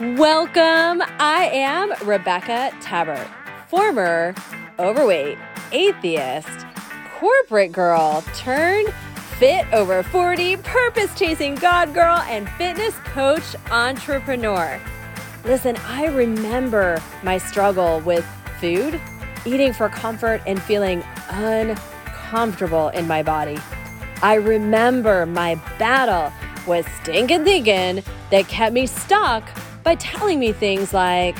Welcome. I am Rebecca Tabert, former overweight, atheist, corporate girl turned fit over 40, purpose chasing God girl, and fitness coach entrepreneur. Listen, I remember my struggle with food, eating for comfort, and feeling uncomfortable in my body. I remember my battle with stinking thinking that kept me stuck by telling me things like,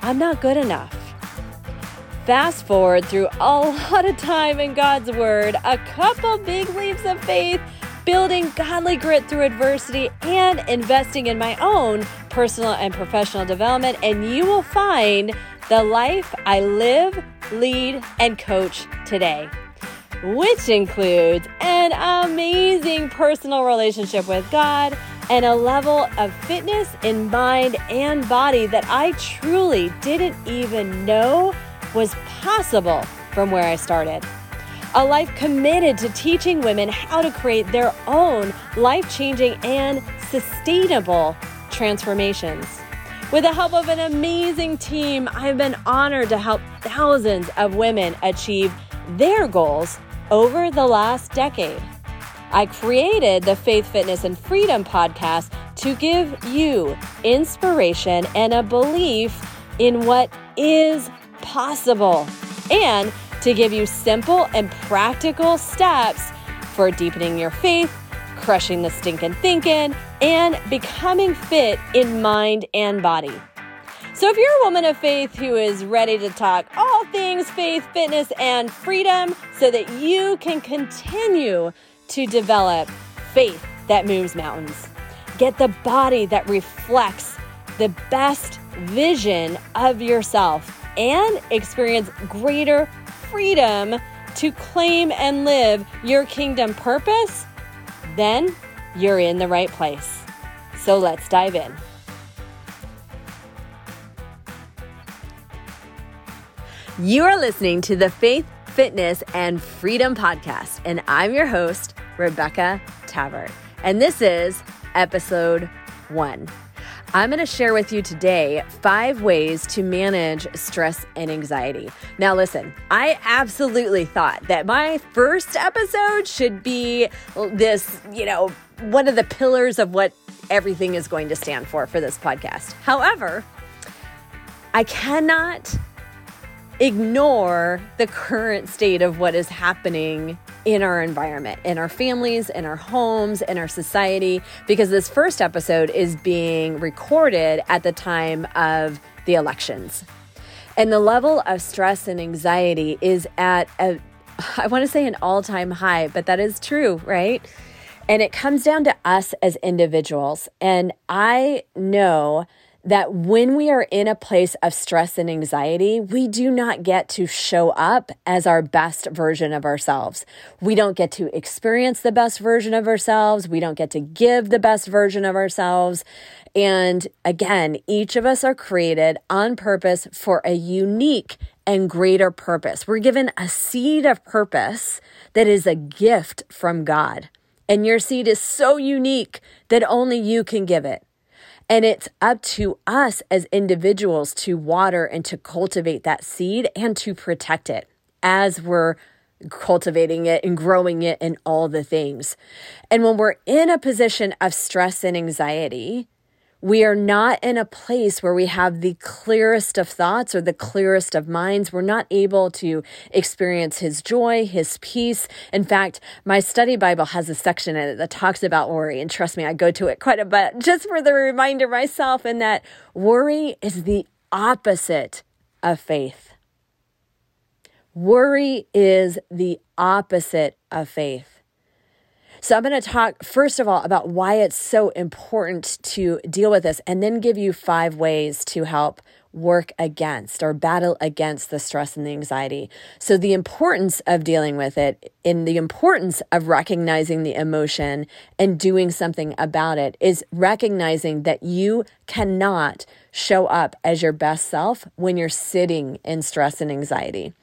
I'm not good enough. Fast forward through a lot of time in God's Word, a couple big leaps of faith, building godly grit through adversity, and investing in my own personal and professional development, and you will find the life I live, lead, and coach today which includes an amazing personal relationship with God and a level of fitness in mind and body that I truly didn't even know was possible from where I started. A life committed to teaching women how to create their own life changing and sustainable transformations. With the help of an amazing team, I've been honored to help thousands of women achieve their goals over the last decade. I created the Faith, Fitness, and Freedom podcast to give you inspiration and a belief in what is possible, and to give you simple and practical steps for deepening your faith, crushing the stinking thinking, and becoming fit in mind and body. So, if you're a woman of faith who is ready to talk all things faith, fitness, and freedom so that you can continue to develop faith that moves mountains. Get the body that reflects the best vision of yourself and experience greater freedom to claim and live your kingdom purpose, then you're in the right place. So let's dive in. You are listening to the Faith, Fitness, and Freedom Podcast, and I'm your host, Rebecca Tabert. And this is episode one. I'm going to share with you today five ways to manage stress and anxiety. Now, listen, I absolutely thought that my first episode should be this, you know, one of the pillars of what everything is going to stand for for this podcast. However, I cannot ignore the current state of what is happening in our environment, in our families, in our homes, in our society, because this first episode is being recorded at the time of the elections. And the level of stress and anxiety is at a, I want to say an all time high, but that is true, right? And it comes down to us as individuals. And I know that when we are in a place of stress and anxiety, we do not get to show up as our best version of ourselves. We don't get to experience the best version of ourselves. We don't get to give the best version of ourselves. And again, each of us are created on purpose for a unique and greater purpose. We're given a seed of purpose that is a gift from God. And your seed is so unique that only you can give it. And it's up to us as individuals to water and to cultivate that seed and to protect it as we're cultivating it and growing it and all the things. And when we're in a position of stress and anxiety, we are not in a place where we have the clearest of thoughts or the clearest of minds. We're not able to experience His joy, His peace. In fact, my study Bible has a section in it that talks about worry. And trust me, I go to it quite a bit just for the reminder myself, and that worry is the opposite of faith. Worry is the opposite of faith. So I'm going to talk first of all about why it's so important to deal with this and then give you five ways to help work against or battle against the stress and the anxiety. So, the importance of dealing with it, in the importance of recognizing the emotion and doing something about it, is recognizing that you cannot show up as your best self when you're sitting in stress and anxiety.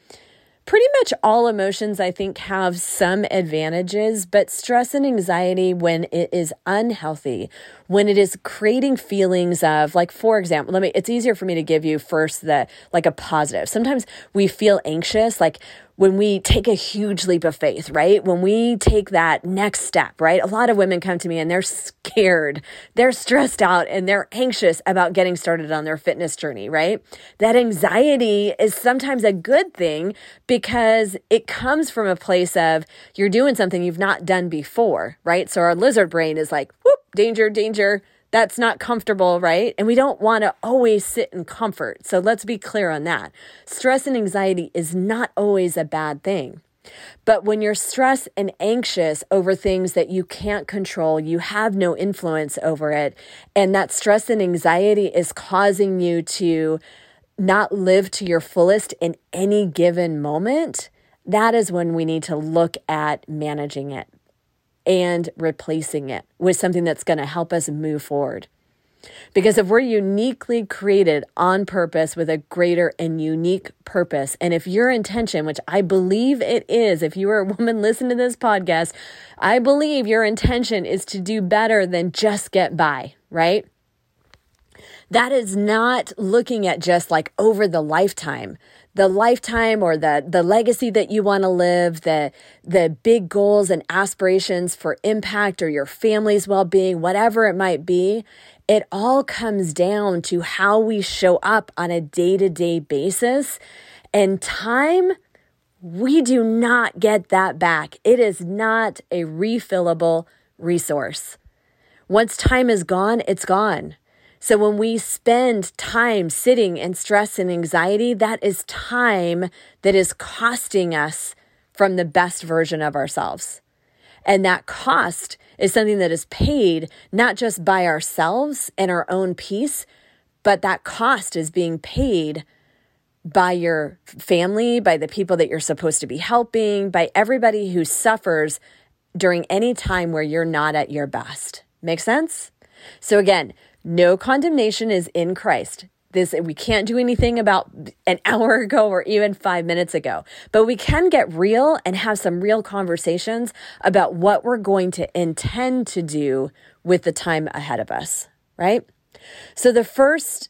Pretty much all emotions, I think, have some advantages, but stress and anxiety, when it is unhealthy, when it is creating feelings of, like, for example, let me, it's easier for me to give you first the, like, a positive. Sometimes we feel anxious, like, when we take a huge leap of faith, right? When we take that next step, right? A lot of women come to me and they're scared, they're stressed out, and they're anxious about getting started on their fitness journey, right? That anxiety is sometimes a good thing because it comes from a place of you're doing something you've not done before, right? So our lizard brain is like, whoop, danger, danger that's not comfortable, right? And we don't want to always sit in comfort. So let's be clear on that. Stress and anxiety is not always a bad thing. But when you're stressed and anxious over things that you can't control, you have no influence over it, and that stress and anxiety is causing you to not live to your fullest in any given moment, that is when we need to look at managing it and replacing it with something that's going to help us move forward. Because if we're uniquely created on purpose with a greater and unique purpose, and if your intention, which I believe it is, if you are a woman listening to this podcast, I believe your intention is to do better than just get by, right? That is not looking at just like over the lifetime the lifetime or the the legacy that you want to live, the the big goals and aspirations for impact or your family's well-being, whatever it might be, it all comes down to how we show up on a day-to-day basis. And time we do not get that back. It is not a refillable resource. Once time is gone, it's gone. So when we spend time sitting in stress and anxiety, that is time that is costing us from the best version of ourselves. And that cost is something that is paid not just by ourselves and our own peace, but that cost is being paid by your family, by the people that you're supposed to be helping, by everybody who suffers during any time where you're not at your best. Make sense? So again, no condemnation is in Christ. This we can't do anything about an hour ago or even 5 minutes ago. But we can get real and have some real conversations about what we're going to intend to do with the time ahead of us, right? So the first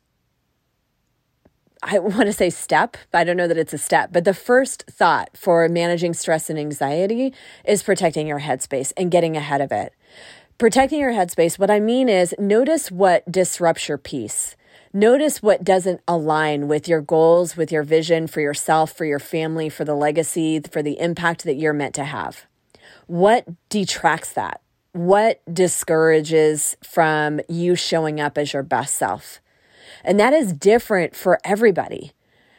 I want to say step, but I don't know that it's a step. But the first thought for managing stress and anxiety is protecting your headspace and getting ahead of it. Protecting your headspace, what I mean is notice what disrupts your peace. Notice what doesn't align with your goals, with your vision for yourself, for your family, for the legacy, for the impact that you're meant to have. What detracts that? What discourages from you showing up as your best self? And that is different for everybody.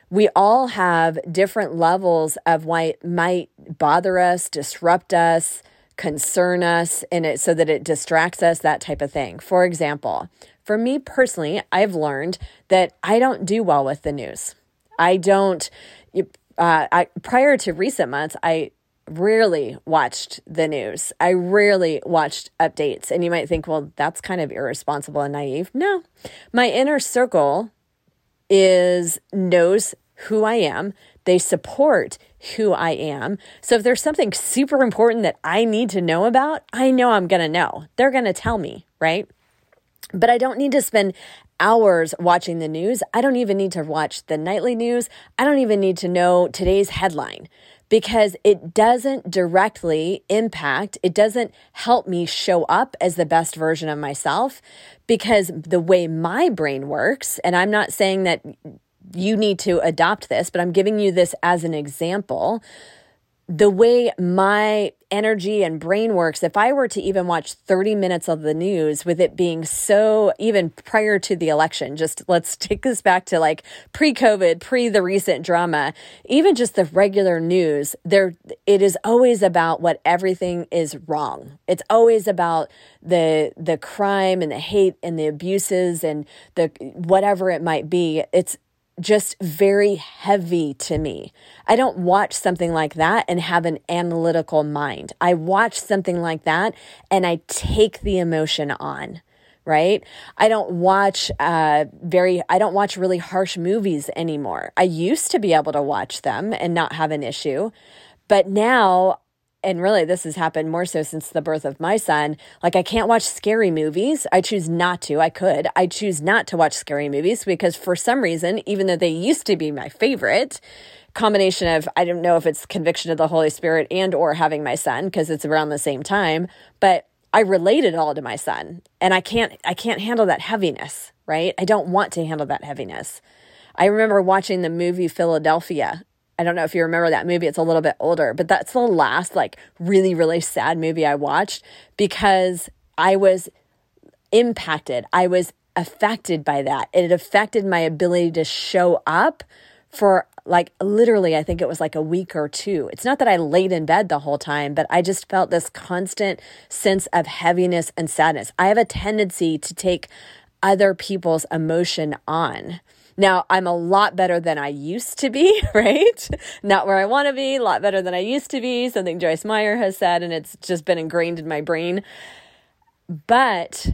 We all have different levels of what might bother us, disrupt us, concern us in it so that it distracts us, that type of thing. For example, for me personally, I've learned that I don't do well with the news. I don't, uh, I, prior to recent months, I rarely watched the news. I rarely watched updates. And you might think, well, that's kind of irresponsible and naive. No, my inner circle is knows who I am. They support who I am. So if there's something super important that I need to know about, I know I'm going to know. They're going to tell me, right? But I don't need to spend hours watching the news. I don't even need to watch the nightly news. I don't even need to know today's headline because it doesn't directly impact, it doesn't help me show up as the best version of myself because the way my brain works, and I'm not saying that you need to adopt this, but I'm giving you this as an example. The way my energy and brain works, if I were to even watch 30 minutes of the news with it being so, even prior to the election, just let's take this back to like pre COVID, pre the recent drama, even just the regular news, there, it is always about what everything is wrong. It's always about the, the crime and the hate and the abuses and the whatever it might be. It's, just very heavy to me. I don't watch something like that and have an analytical mind. I watch something like that and I take the emotion on, right? I don't watch uh, very, I don't watch really harsh movies anymore. I used to be able to watch them and not have an issue. But now and really this has happened more so since the birth of my son. Like i can't watch scary movies. I choose not to. I could. I choose not to watch scary movies because for some reason even though they used to be my favorite combination of i don't know if it's conviction of the holy spirit and or having my son because it's around the same time but i relate it all to my son and i can't i can't handle that heaviness right? I don't want to handle that heaviness. I remember watching the movie Philadelphia I don't know if you remember that movie. It's a little bit older, but that's the last like really, really sad movie I watched because I was impacted. I was affected by that. It affected my ability to show up for like literally, I think it was like a week or two. It's not that I laid in bed the whole time, but I just felt this constant sense of heaviness and sadness. I have a tendency to take other people's emotion on. Now, I'm a lot better than I used to be, right? Not where I want to be, a lot better than I used to be, something Joyce Meyer has said, and it's just been ingrained in my brain. But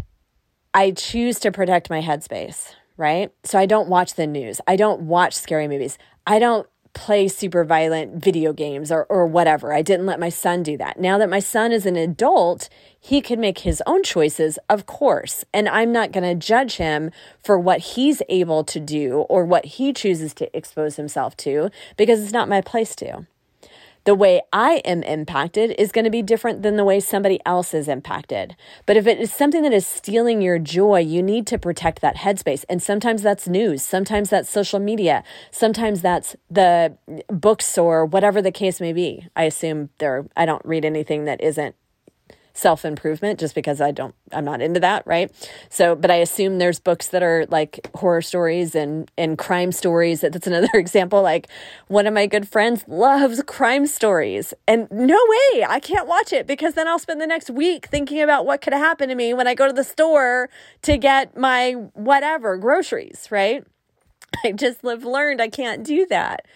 I choose to protect my headspace, right? So I don't watch the news. I don't watch scary movies. I don't play super violent video games or, or whatever. I didn't let my son do that. Now that my son is an adult, he can make his own choices, of course. And I'm not going to judge him for what he's able to do or what he chooses to expose himself to because it's not my place to the way I am impacted is going to be different than the way somebody else is impacted. But if it is something that is stealing your joy, you need to protect that headspace. And sometimes that's news, sometimes that's social media, sometimes that's the bookstore, whatever the case may be. I assume there, I don't read anything that isn't self improvement just because I don't, I'm not into that, right? So, but I assume there's books that are like horror stories and, and crime stories. That's another example. Like one of my good friends loves crime stories. And no way, I can't watch it because then I'll spend the next week thinking about what could happen to me when I go to the store to get my whatever groceries, right? I just have learned I can't do that.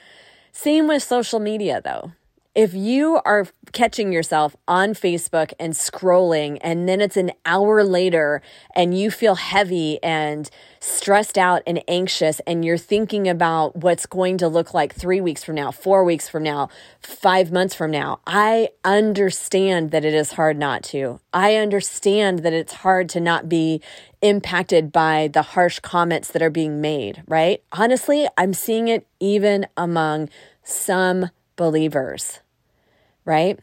Same with social media though if you are catching yourself on Facebook and scrolling, and then it's an hour later and you feel heavy and stressed out and anxious, and you're thinking about what's going to look like three weeks from now, four weeks from now, five months from now, I understand that it is hard not to. I understand that it's hard to not be impacted by the harsh comments that are being made, right? Honestly, I'm seeing it even among some believers right?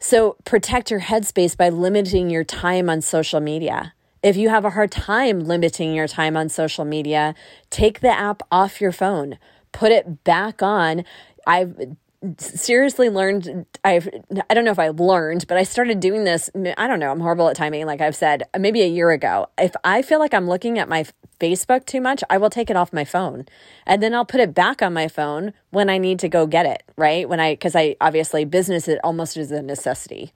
So protect your headspace by limiting your time on social media. If you have a hard time limiting your time on social media, take the app off your phone, put it back on. I've seriously learned I've I don't know if I learned, but I started doing this I don't know, I'm horrible at timing like I've said maybe a year ago. If I feel like I'm looking at my Facebook too much, I will take it off my phone. And then I'll put it back on my phone when I need to go get it, right? When I cuz I obviously business it almost is a necessity.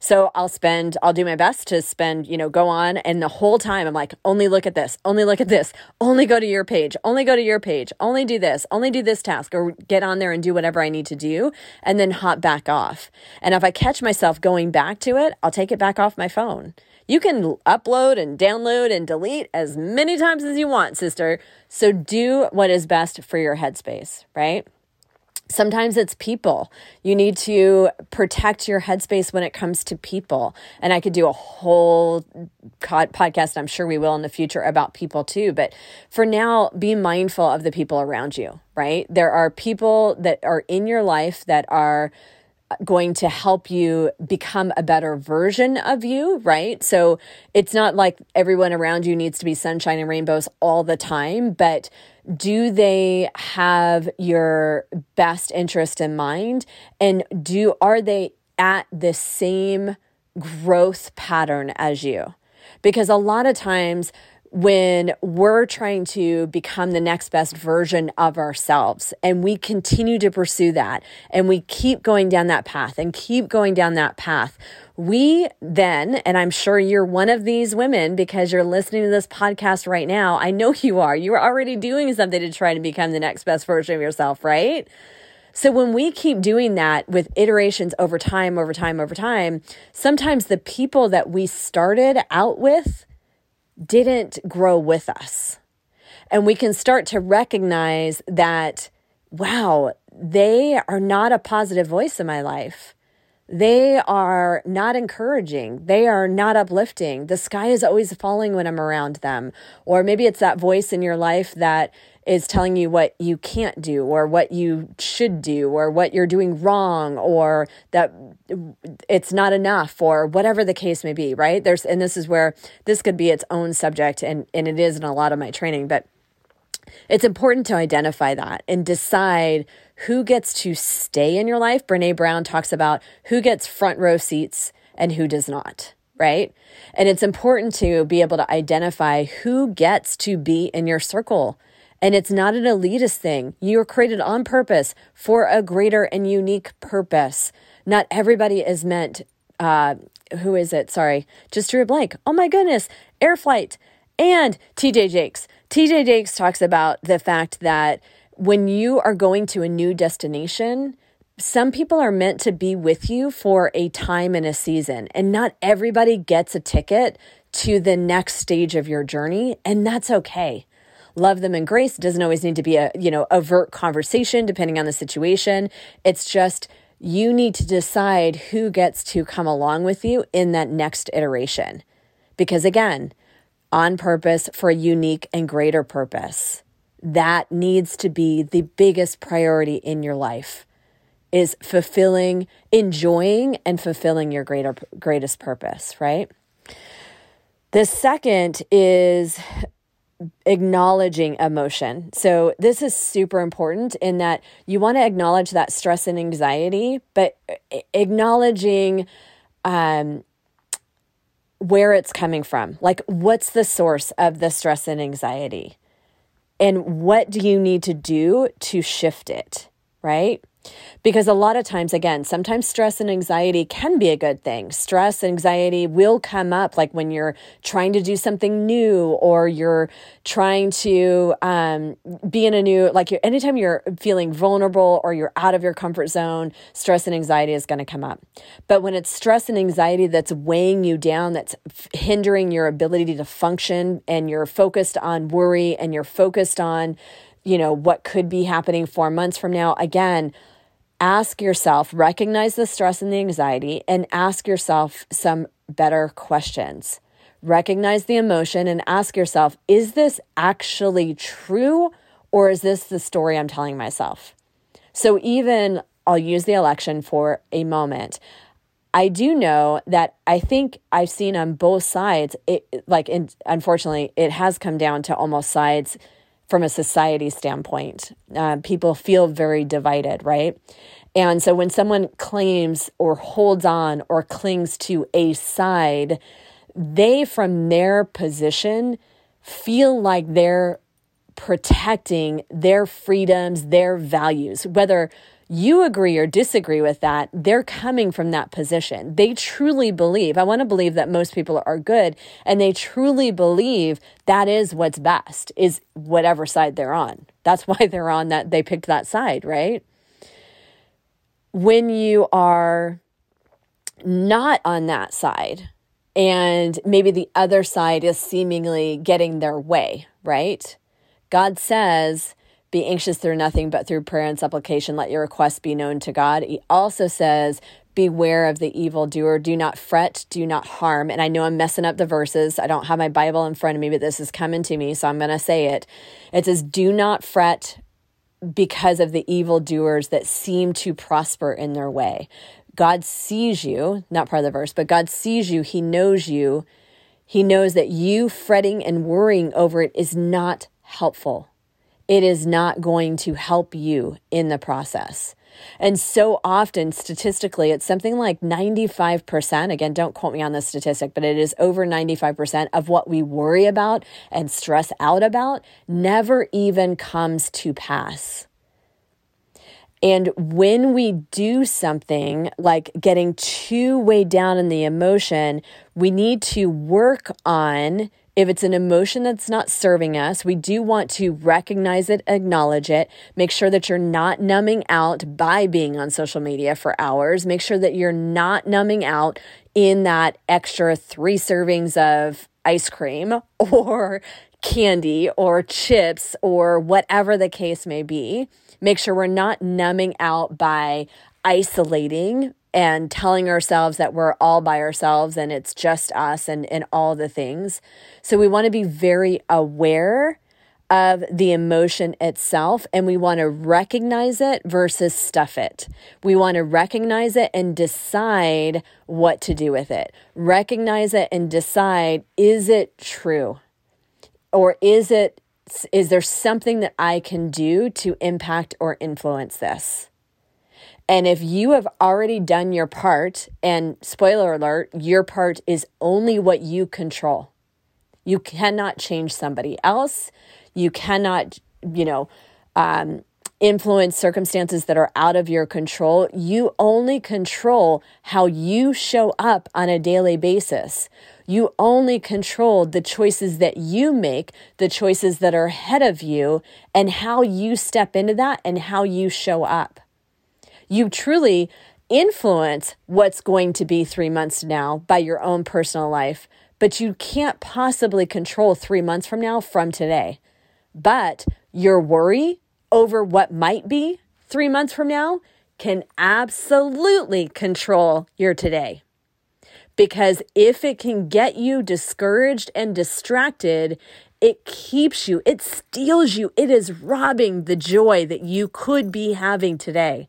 So I'll spend, I'll do my best to spend, you know, go on. And the whole time I'm like, only look at this, only look at this, only go to your page, only go to your page, only do this, only do this task, or get on there and do whatever I need to do, and then hop back off. And if I catch myself going back to it, I'll take it back off my phone. You can upload and download and delete as many times as you want, sister. So do what is best for your headspace, right? Sometimes it's people. You need to protect your headspace when it comes to people. And I could do a whole podcast, I'm sure we will in the future, about people too. But for now, be mindful of the people around you, right? There are people that are in your life that are going to help you become a better version of you, right? So it's not like everyone around you needs to be sunshine and rainbows all the time, but do they have your best interest in mind? And do are they at the same growth pattern as you? Because a lot of times when we're trying to become the next best version of ourselves. And we continue to pursue that. And we keep going down that path and keep going down that path. We then and i'm sure you're one of these women because you're listening to this podcast right now. I know you are. You're already doing something to try to become the next best version of yourself right? So when we keep doing that with iterations over time, over time, over time, sometimes the people that we started out with didn't grow with us. And we can start to recognize that, wow, they are not a positive voice in my life. They are not encouraging. They are not uplifting. The sky is always falling when I'm around them. Or maybe it's that voice in your life that is telling you what you can't do or what you should do or what you're doing wrong or that it's not enough or whatever the case may be, right? There's and this is where this could be its own subject and and it is in a lot of my training, but it's important to identify that and decide who gets to stay in your life. Brene Brown talks about who gets front row seats and who does not, right? And it's important to be able to identify who gets to be in your circle. And it's not an elitist thing. You're created on purpose for a greater and unique purpose. Not everybody is meant, uh, who is it? Sorry, just drew a blank. Oh my goodness, air flight and T.D. Jakes. T.D. Jakes talks about the fact that when you are going to a new destination, some people are meant to be with you for a time and a season, and not everybody gets a ticket to the next stage of your journey, and that's okay. Love them and grace doesn't always need to be a, you know, overt conversation depending on the situation. It's just you need to decide who gets to come along with you in that next iteration. Because again, on purpose for a unique and greater purpose that needs to be the biggest priority in your life is fulfilling enjoying and fulfilling your greater greatest purpose right the second is acknowledging emotion. So this is super important in that you want to acknowledge that stress and anxiety but acknowledging um, where it's coming from. Like what's the source of the stress and anxiety? And what do you need to do to shift it, right? Because a lot of times, again, sometimes stress and anxiety can be a good thing. Stress, and anxiety will come up like when you're trying to do something new or you're trying to um, be in a new, like you're, anytime you're feeling vulnerable or you're out of your comfort zone, stress and anxiety is going to come up. But when it's stress and anxiety that's weighing you down, that's hindering your ability to function, and you're focused on worry and you're focused on, you know, what could be happening four months from now, again, ask yourself, recognize the stress and the anxiety, and ask yourself some better questions. Recognize the emotion and ask yourself, is this actually true or is this the story I'm telling myself? So, even I'll use the election for a moment. I do know that I think I've seen on both sides, it, like, in, unfortunately, it has come down to almost sides from a society standpoint. Uh, people feel very divided, right? And so when someone claims or holds on or clings to a side, they, from their position, feel like they're protecting their freedoms, their values, whether you agree or disagree with that, they're coming from that position. They truly believe, I want to believe that most people are good, and they truly believe that is what's best, is whatever side they're on. That's why they're on that, they picked that side, right? When you are not on that side, and maybe the other side is seemingly getting their way, right? God says, be anxious through nothing, but through prayer and supplication, let your requests be known to God. He also says, Beware of the evildoer. Do not fret, do not harm. And I know I'm messing up the verses. I don't have my Bible in front of me, but this is coming to me, so I'm going to say it. It says, Do not fret because of the evildoers that seem to prosper in their way. God sees you, not part of the verse, but God sees you. He knows you. He knows that you fretting and worrying over it is not helpful it is not going to help you in the process. And so often, statistically, it's something like 95%. Again, don't quote me on this statistic, but it is over 95% of what we worry about and stress out about never even comes to pass. And when we do something like getting too weighed down in the emotion, we need to work on if it's an emotion that's not serving us, we do want to recognize it, acknowledge it, make sure that you're not numbing out by being on social media for hours. Make sure that you're not numbing out in that extra three servings of ice cream or candy or chips or whatever the case may be. Make sure we're not numbing out by isolating and telling ourselves that we're all by ourselves and it's just us and, and all the things. So we want to be very aware of the emotion itself and we want to recognize it versus stuff it. We want to recognize it and decide what to do with it. Recognize it and decide is it true? Or is it is there something that I can do to impact or influence this? And if you have already done your part, and spoiler alert, your part is only what you control. You cannot change somebody else. You cannot, you know, um, influence circumstances that are out of your control. You only control how you show up on a daily basis. You only control the choices that you make, the choices that are ahead of you, and how you step into that and how you show up you truly influence what's going to be three months now by your own personal life, but you can't possibly control three months from now from today. But your worry over what might be three months from now can absolutely control your today. Because if it can get you discouraged and distracted, it keeps you, it steals you, it is robbing the joy that you could be having today.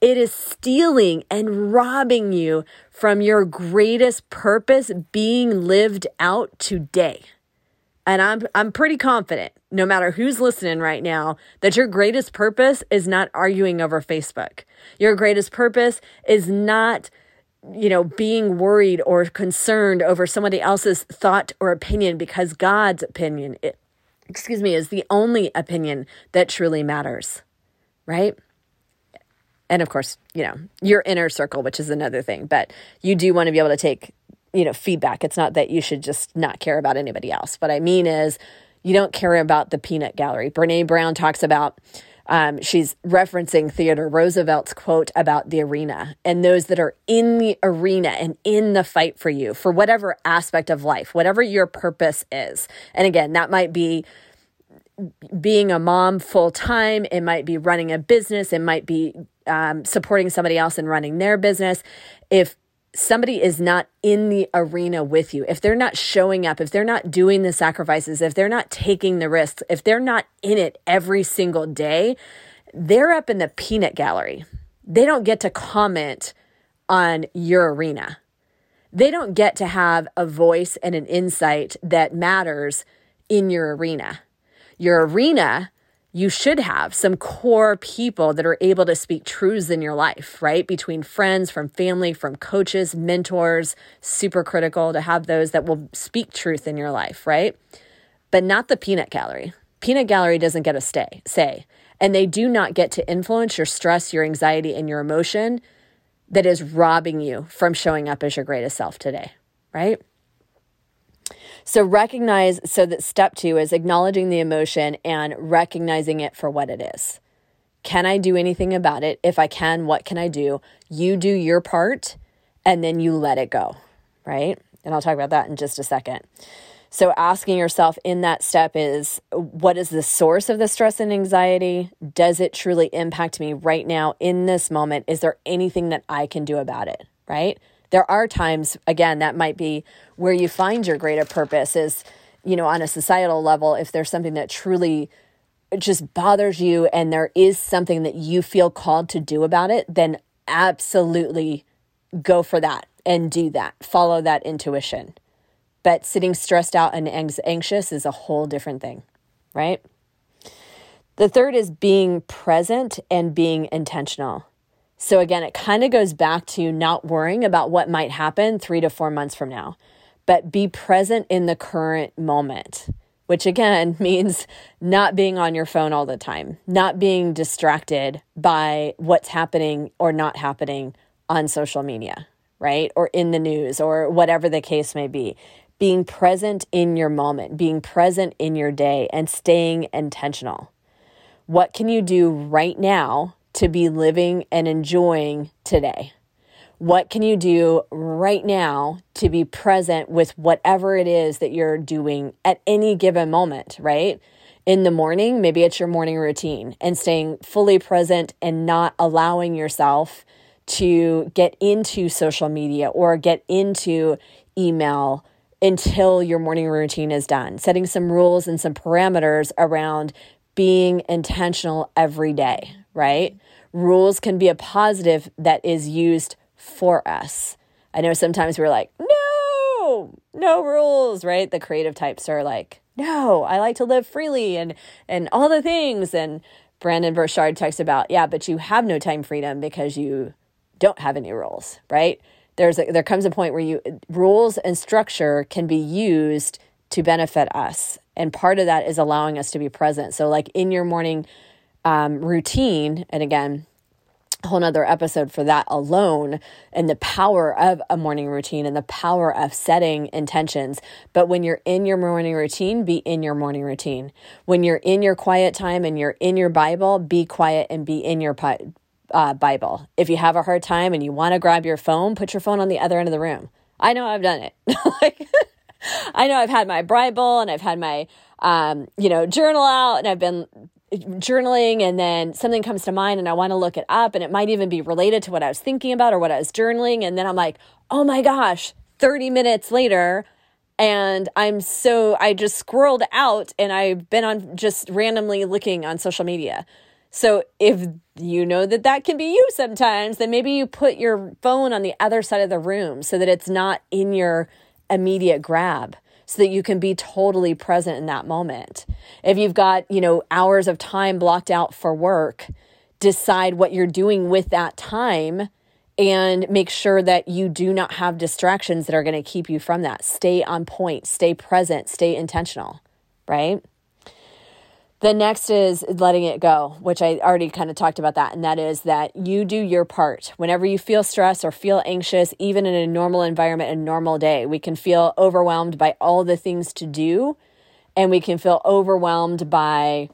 It is stealing and robbing you from your greatest purpose being lived out today. And I'm I'm pretty confident, no matter who's listening right now, that your greatest purpose is not arguing over Facebook. Your greatest purpose is not you know, being worried or concerned over somebody else's thought or opinion because God's opinion, it, excuse me, is the only opinion that truly matters, right? And of course, you know, your inner circle, which is another thing, but you do want to be able to take, you know, feedback. It's not that you should just not care about anybody else. What I mean is, you don't care about the peanut gallery. Brene Brown talks about um, she's referencing Theodore Roosevelt's quote about the arena and those that are in the arena and in the fight for you for whatever aspect of life, whatever your purpose is. And again, that might be being a mom full time, it might be running a business, it might be um, supporting somebody else and running their business. If somebody is not in the arena with you, if they're not showing up, if they're not doing the sacrifices, if they're not taking the risks, if they're not in it every single day, they're up in the peanut gallery. They don't get to comment on your arena. They don't get to have a voice and an insight that matters in your arena. Your arena you should have some core people that are able to speak truths in your life, right? Between friends, from family, from coaches, mentors, super critical to have those that will speak truth in your life, right? But not the peanut gallery. Peanut gallery doesn't get a stay, say, and they do not get to influence your stress, your anxiety, and your emotion that is robbing you from showing up as your greatest self today, right? So recognize so that step 2 is acknowledging the emotion and recognizing it for what it is. Can I do anything about it? If I can, what can I do? You do your part and then you let it go, right? And I'll talk about that in just a second. So, asking yourself in that step is what is the source of the stress and anxiety? Does it truly impact me right now in this moment? Is there anything that I can do about it? Right? There are times again that might be where you find your greater purpose is you know on a societal level if there's something that truly just bothers you and there is something that you feel called to do about it then absolutely go for that and do that. Follow that intuition. But sitting stressed out and anxious is a whole different thing right? The third is being present and being intentional so again, it kind of goes back to not worrying about what might happen three to four months from now, but be present in the current moment, which again means not being on your phone all the time, not being distracted by what's happening or not happening on social media, right? Or in the news or whatever the case may be. Being present in your moment, being present in your day, and staying intentional. What can you do right now to be living and enjoying today? What can you do right now to be present with whatever it is that you're doing at any given moment, right? In the morning, maybe it's your morning routine and staying fully present and not allowing yourself to get into social media or get into email until your morning routine is done. Setting some rules and some parameters around being intentional every day, right? Rules can be a positive that is used for us. I know sometimes we're like, no, no rules, right? The creative types are like, no, I like to live freely and and all the things. And Brendon Burchard talks about, yeah, but you have no time freedom because you don't have any rules, right? There's a, there comes a point where you rules and structure can be used to benefit us, and part of that is allowing us to be present. So, like in your morning um, routine, and again, a whole nother episode for that alone and the power of a morning routine and the power of setting intentions. But when you're in your morning routine, be in your morning routine. When you're in your quiet time and you're in your Bible, be quiet and be in your uh, Bible. If you have a hard time and you want to grab your phone, put your phone on the other end of the room. I know I've done it. like, I know I've had my Bible and I've had my, um, you know, journal out and I've been journaling and then something comes to mind and I want to look it up and it might even be related to what I was thinking about or what I was journaling. And then I'm like, oh my gosh, 30 minutes later, and I'm so, I just scrolled out and I've been on just randomly looking on social media. So if you know that that can be you sometimes, then maybe you put your phone on the other side of the room so that it's not in your immediate grab so that you can be totally present in that moment. If you've got, you know, hours of time blocked out for work, decide what you're doing with that time and make sure that you do not have distractions that are going to keep you from that. Stay on point, stay present, stay intentional, right? The next is letting it go, which I already kind of talked about that. And that is that you do your part. Whenever you feel stressed or feel anxious, even in a normal environment, a normal day, we can feel overwhelmed by all the things to do. And we can feel overwhelmed by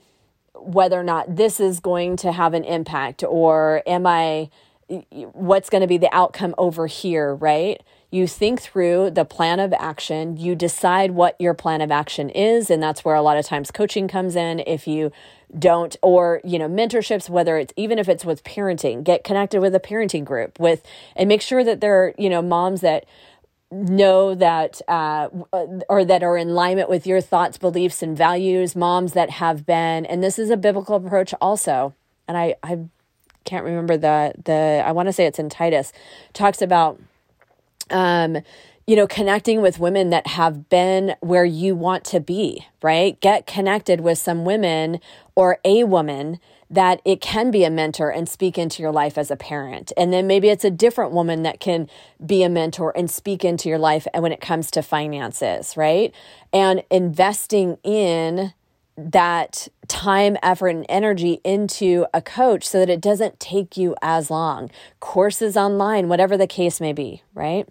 whether or not this is going to have an impact or am I, what's going to be the outcome over here, right? You think through the plan of action, you decide what your plan of action is, and that's where a lot of times coaching comes in. If you don't or you know mentorships whether it's even if it's with parenting get connected with a parenting group with and make sure that there are you know moms that know that uh, or that are in alignment with your thoughts beliefs and values moms that have been and this is a biblical approach also and i i can't remember the the i want to say it's in titus talks about um, you know, connecting with women that have been where you want to be, right? Get connected with some women or a woman that it can be a mentor and speak into your life as a parent. And then maybe it's a different woman that can be a mentor and speak into your life when it comes to finances, right? And investing in that time, effort, and energy into a coach so that it doesn't take you as long. Courses online, whatever the case may be, right?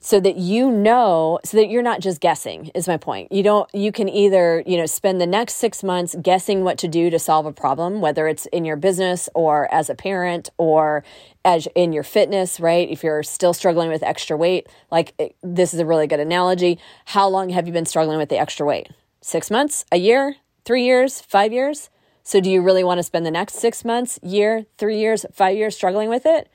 So that you know so that you're not just guessing is my point. You don't you can either you know spend the next six months guessing what to do to solve a problem whether it's in your business or as a parent or as in your fitness right? If you're still struggling with extra weight like eh, this is a really good analogy. How long have you been struggling with the extra weight? Six months? A year? Three years? Five years? So do you really want to spend the next six months year three years five years struggling with it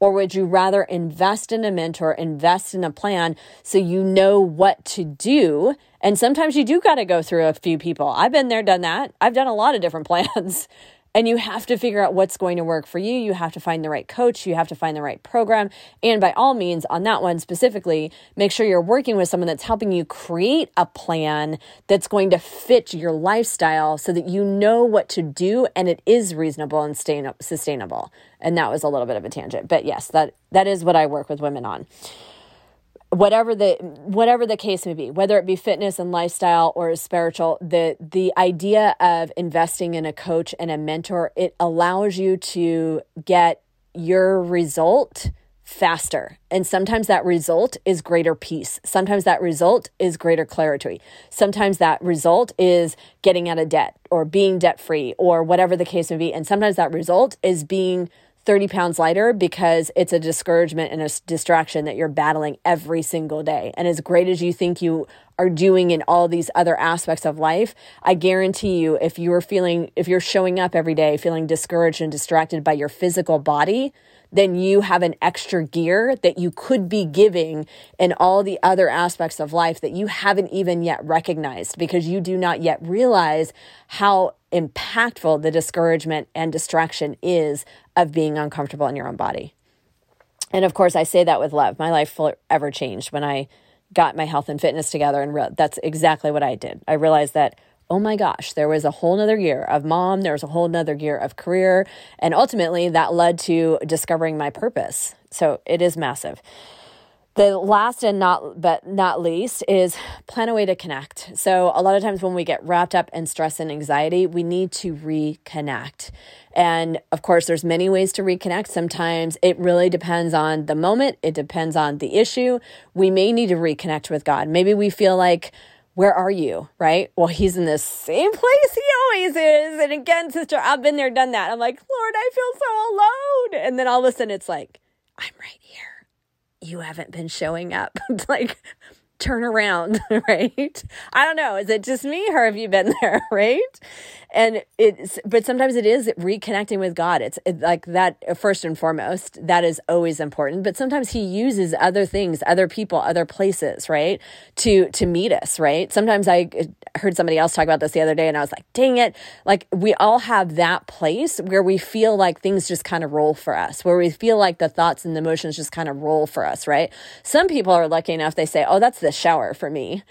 or would you rather invest in a mentor, invest in a plan so you know what to do? And sometimes you do got to go through a few people. I've been there, done that. I've done a lot of different plans. And you have to figure out what's going to work for you. You have to find the right coach. You have to find the right program. And by all means, on that one specifically, make sure you're working with someone that's helping you create a plan that's going to fit your lifestyle so that you know what to do and it is reasonable and sustainable. And that was a little bit of a tangent. But yes, that, that is what I work with women on whatever the whatever the case may be whether it be fitness and lifestyle or spiritual the the idea of investing in a coach and a mentor it allows you to get your result faster. And sometimes that result is greater peace. Sometimes that result is greater clarity. Sometimes that result is getting out of debt or being debt free or whatever the case may be. And sometimes that result is being 30 pounds lighter because it's a discouragement and a distraction that you're battling every single day. And as great as you think you are doing in all these other aspects of life, I guarantee you, if you're feeling, if you're showing up every day feeling discouraged and distracted by your physical body, then you have an extra gear that you could be giving in all the other aspects of life that you haven't even yet recognized because you do not yet realize how impactful the discouragement and distraction is of being uncomfortable in your own body. And of course, I say that with love. My life forever changed when I got my health and fitness together. And re- that's exactly what I did. I realized that oh my gosh, there was a whole nother year of mom, there was a whole nother year of career. And ultimately, that led to discovering my purpose. So it is massive. The last and not but not least is plan a way to connect. So a lot of times when we get wrapped up in stress and anxiety, we need to reconnect. And of course, there's many ways to reconnect. Sometimes it really depends on the moment, it depends on the issue. We may need to reconnect with God. Maybe we feel like where are you? Right? Well, he's in the same place he always is. And again, sister, I've been there, done that. I'm like, Lord, I feel so alone. And then all of a sudden it's like, I'm right here. You haven't been showing up. like, turn around, right? I don't know. Is it just me or have you been there, right? And it's, but sometimes it is reconnecting with God. It's it, like that, first and foremost, that is always important. But sometimes He uses other things, other people, other places, right? To, to meet us, right? Sometimes I uh, heard somebody else talk about this the other day and I was like, dang it. Like we all have that place where we feel like things just kind of roll for us, where we feel like the thoughts and the emotions just kind of roll for us, right? Some people are lucky enough, they say, oh, that's the shower for me.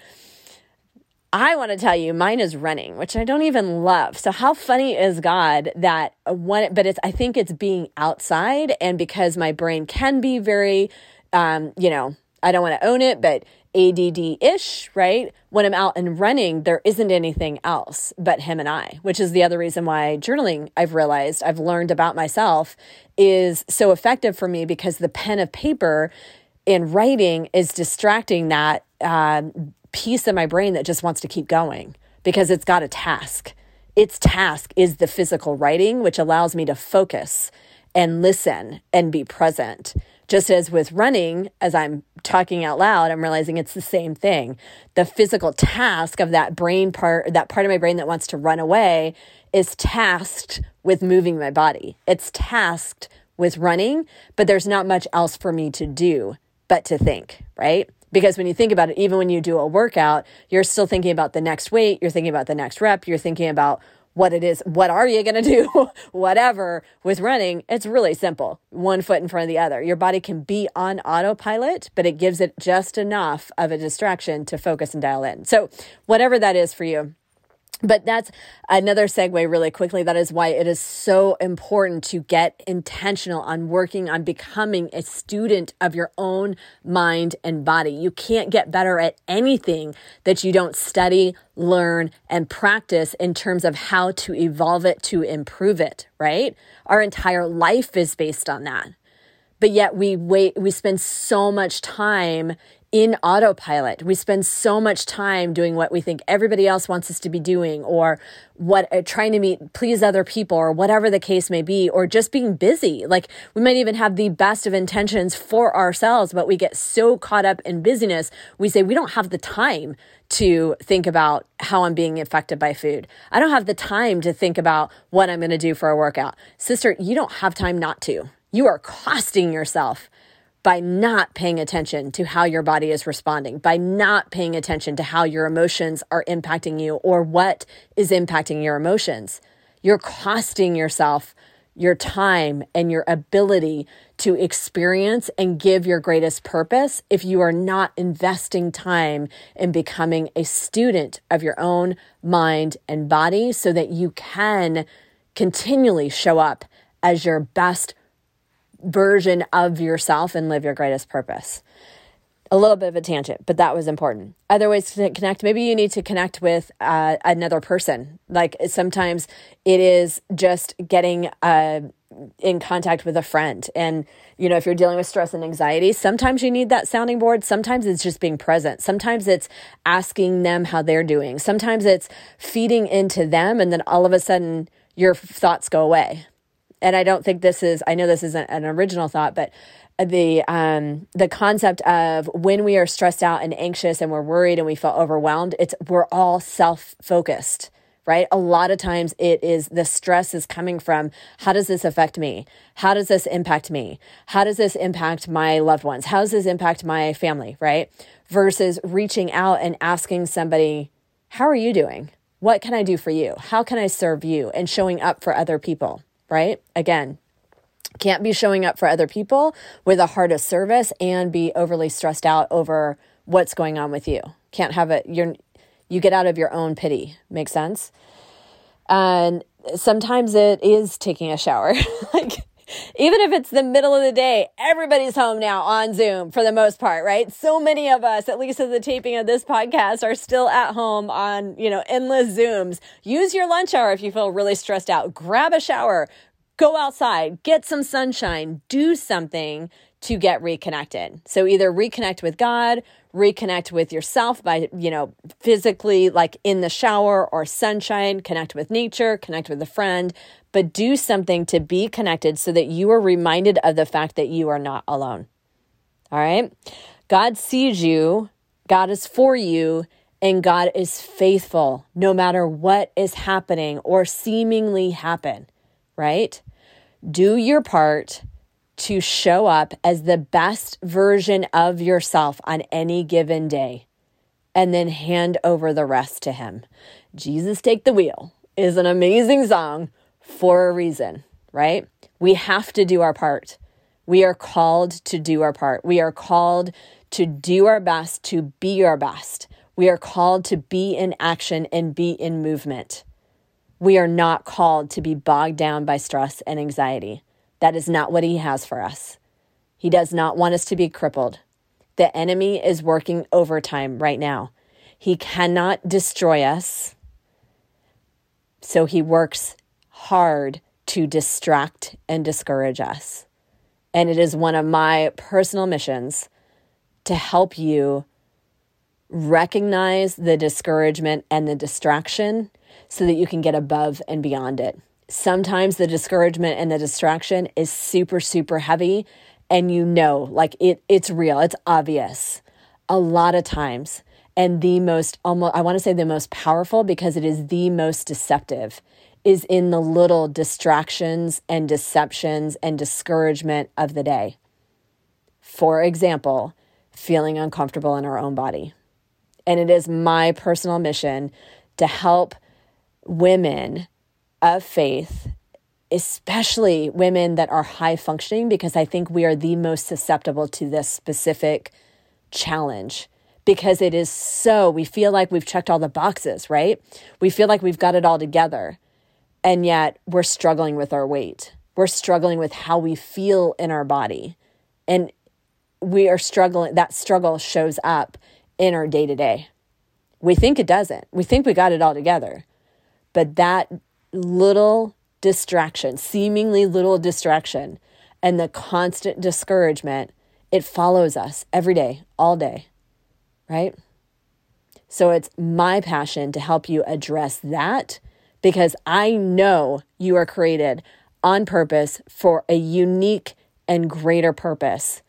I want to tell you, mine is running, which I don't even love. So how funny is God that one, but it's, I think it's being outside and because my brain can be very, um, you know, I don't want to own it, but ADD ish, right? When I'm out and running, there isn't anything else but him and I, which is the other reason why journaling, I've realized, I've learned about myself, is so effective for me because the pen of paper in writing is distracting that uh, piece of my brain that just wants to keep going because it's got a task. Its task is the physical writing, which allows me to focus and listen and be present. Just as with running, as I'm talking out loud, I'm realizing it's the same thing. The physical task of that brain part, that part of my brain that wants to run away, is tasked with moving my body. It's tasked with running, but there's not much else for me to do but to think, right? Because when you think about it, even when you do a workout, you're still thinking about the next weight, you're thinking about the next rep, you're thinking about what it is, what are you going to do, whatever. With running, it's really simple one foot in front of the other. Your body can be on autopilot, but it gives it just enough of a distraction to focus and dial in. So, whatever that is for you, but that's another segue really quickly. That is why it is so important to get intentional on working on becoming a student of your own mind and body. You can't get better at anything that you don't study, learn, and practice in terms of how to evolve it to improve it, right? Our entire life is based on that but yet we wait we spend so much time in autopilot. We spend so much time doing what we think everybody else wants us to be doing or what uh, trying to meet please other people or whatever the case may be or just being busy. Like we might even have the best of intentions for ourselves but we get so caught up in busyness, we say we don't have the time to think about how I'm being affected by food. I don't have the time to think about what I'm going to do for a workout. Sister, you don't have time not to. You are costing yourself by not paying attention to how your body is responding, by not paying attention to how your emotions are impacting you or what is impacting your emotions. You're costing yourself your time and your ability to experience and give your greatest purpose if you are not investing time in becoming a student of your own mind and body so that you can continually show up as your best version of yourself and live your greatest purpose. A little bit of a tangent, but that was important. Other ways to connect, maybe you need to connect with uh, another person. Like sometimes it is just getting uh, in contact with a friend. And, you know, if you're dealing with stress and anxiety, sometimes you need that sounding board. Sometimes it's just being present. Sometimes it's asking them how they're doing. Sometimes it's feeding into them, and then all of a sudden your thoughts go away and I don't think this is, I know this isn't an original thought, but the um the concept of when we are stressed out and anxious and we're worried and we feel overwhelmed it's we're all self-focused right? A lot of times it is the stress is coming from how does this affect me? How does this impact me? How does this impact my loved ones? How does this impact my family right? Versus reaching out and asking somebody how are you doing? What can i do for you? How can i serve you? and showing up for other people right again can't be showing up for other people with a heart of service and be overly stressed out over what's going on with you. Can't have it. You're you get out of your own pity. Makes sense. And sometimes it is taking a shower. like even if it's the middle of the day, everybody's home now on Zoom for the most part, right? So many of us, at least at the taping of this podcast, are still at home on, you know, endless Zooms. Use your lunch hour if you feel really stressed out. Grab a shower, go outside, get some sunshine, do something to get reconnected. So either reconnect with God, reconnect with yourself by, you know, physically like in the shower or sunshine, connect with nature, connect with a friend, but do something to be connected so that you are reminded of the fact that you are not alone. All right? God sees you, God is for you, and God is faithful no matter what is happening or seemingly happen, right? do your part to show up as the best version of yourself on any given day and then hand over the rest to Him. Jesus Take the Wheel is an amazing song for a reason, right? We have to do our part. We are called to do our part. We are called to do our best, to be our best. We are called to be in action and be in movement. We are not called to be bogged down by stress and anxiety. That is not what He has for us. He does not want us to be crippled. The enemy is working overtime right now. He cannot destroy us. So he works hard to distract and discourage us. And it is one of my personal missions to help you recognize the discouragement and the distraction so that you can get above and beyond it. Sometimes the discouragement and the distraction is super, super heavy, and you know, like it, it's real, it's obvious. A lot of times, and the most almost, I want to say the most powerful because it is the most deceptive, is in the little distractions and deceptions and discouragement of the day. For example, feeling uncomfortable in our own body. And it is my personal mission to help women of faith, especially women that are high functioning, because I think we are the most susceptible to this specific challenge because it is so, we feel like we've checked all the boxes, right? We feel like we've got it all together. And yet we're struggling with our weight. We're struggling with how we feel in our body. And we are struggling, that struggle shows up in our day to day. We think it doesn't. We think we got it all together. But that little distraction, seemingly little distraction, and the constant discouragement, it follows us every day, all day, right? So it's my passion to help you address that because I know you are created on purpose for a unique and greater purpose.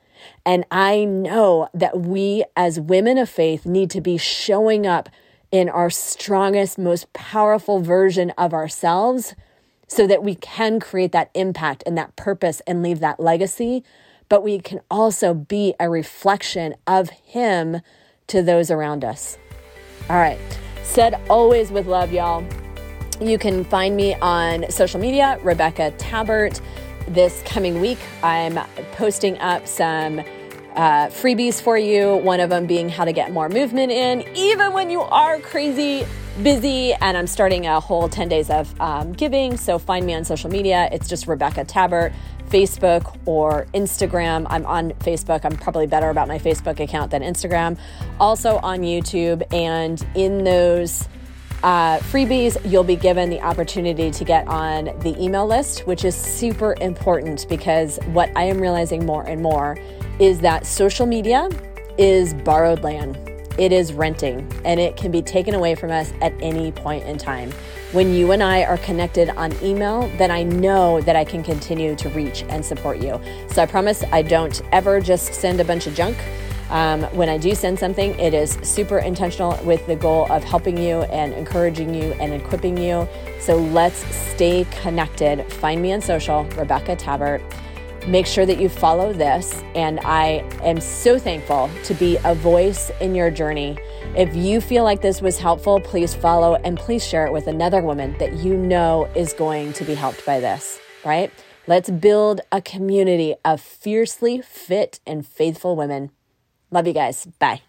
And I know that we as women of faith need to be showing up in our strongest, most powerful version of ourselves so that we can create that impact and that purpose and leave that legacy. But we can also be a reflection of Him to those around us. All right. Said always with love, y'all. You can find me on social media, Rebecca Tabert. This coming week, I'm posting up some uh, freebies for you. One of them being how to get more movement in, even when you are crazy busy. And I'm starting a whole 10 days of um, giving. So find me on social media. It's just Rebecca Tabert, Facebook or Instagram. I'm on Facebook. I'm probably better about my Facebook account than Instagram. Also on YouTube. And in those uh, freebies, you'll be given the opportunity to get on the email list, which is super important because what I am realizing more and more is that social media is borrowed land. it is renting and it can be taken away from us at any point in time. When you and I are connected on email, then I know that I can continue to reach and support you. So I promise I don't ever just send a bunch of junk. Um, when I do send something, it is super intentional with the goal of helping you and encouraging you and equipping you. So let's stay connected. Find me on social, Rebecca Tabert. Make sure that you follow this. And I am so thankful to be a voice in your journey. If you feel like this was helpful, please follow and please share it with another woman that you know is going to be helped by this, right? Let's build a community of fiercely fit and faithful women. Love you guys. Bye.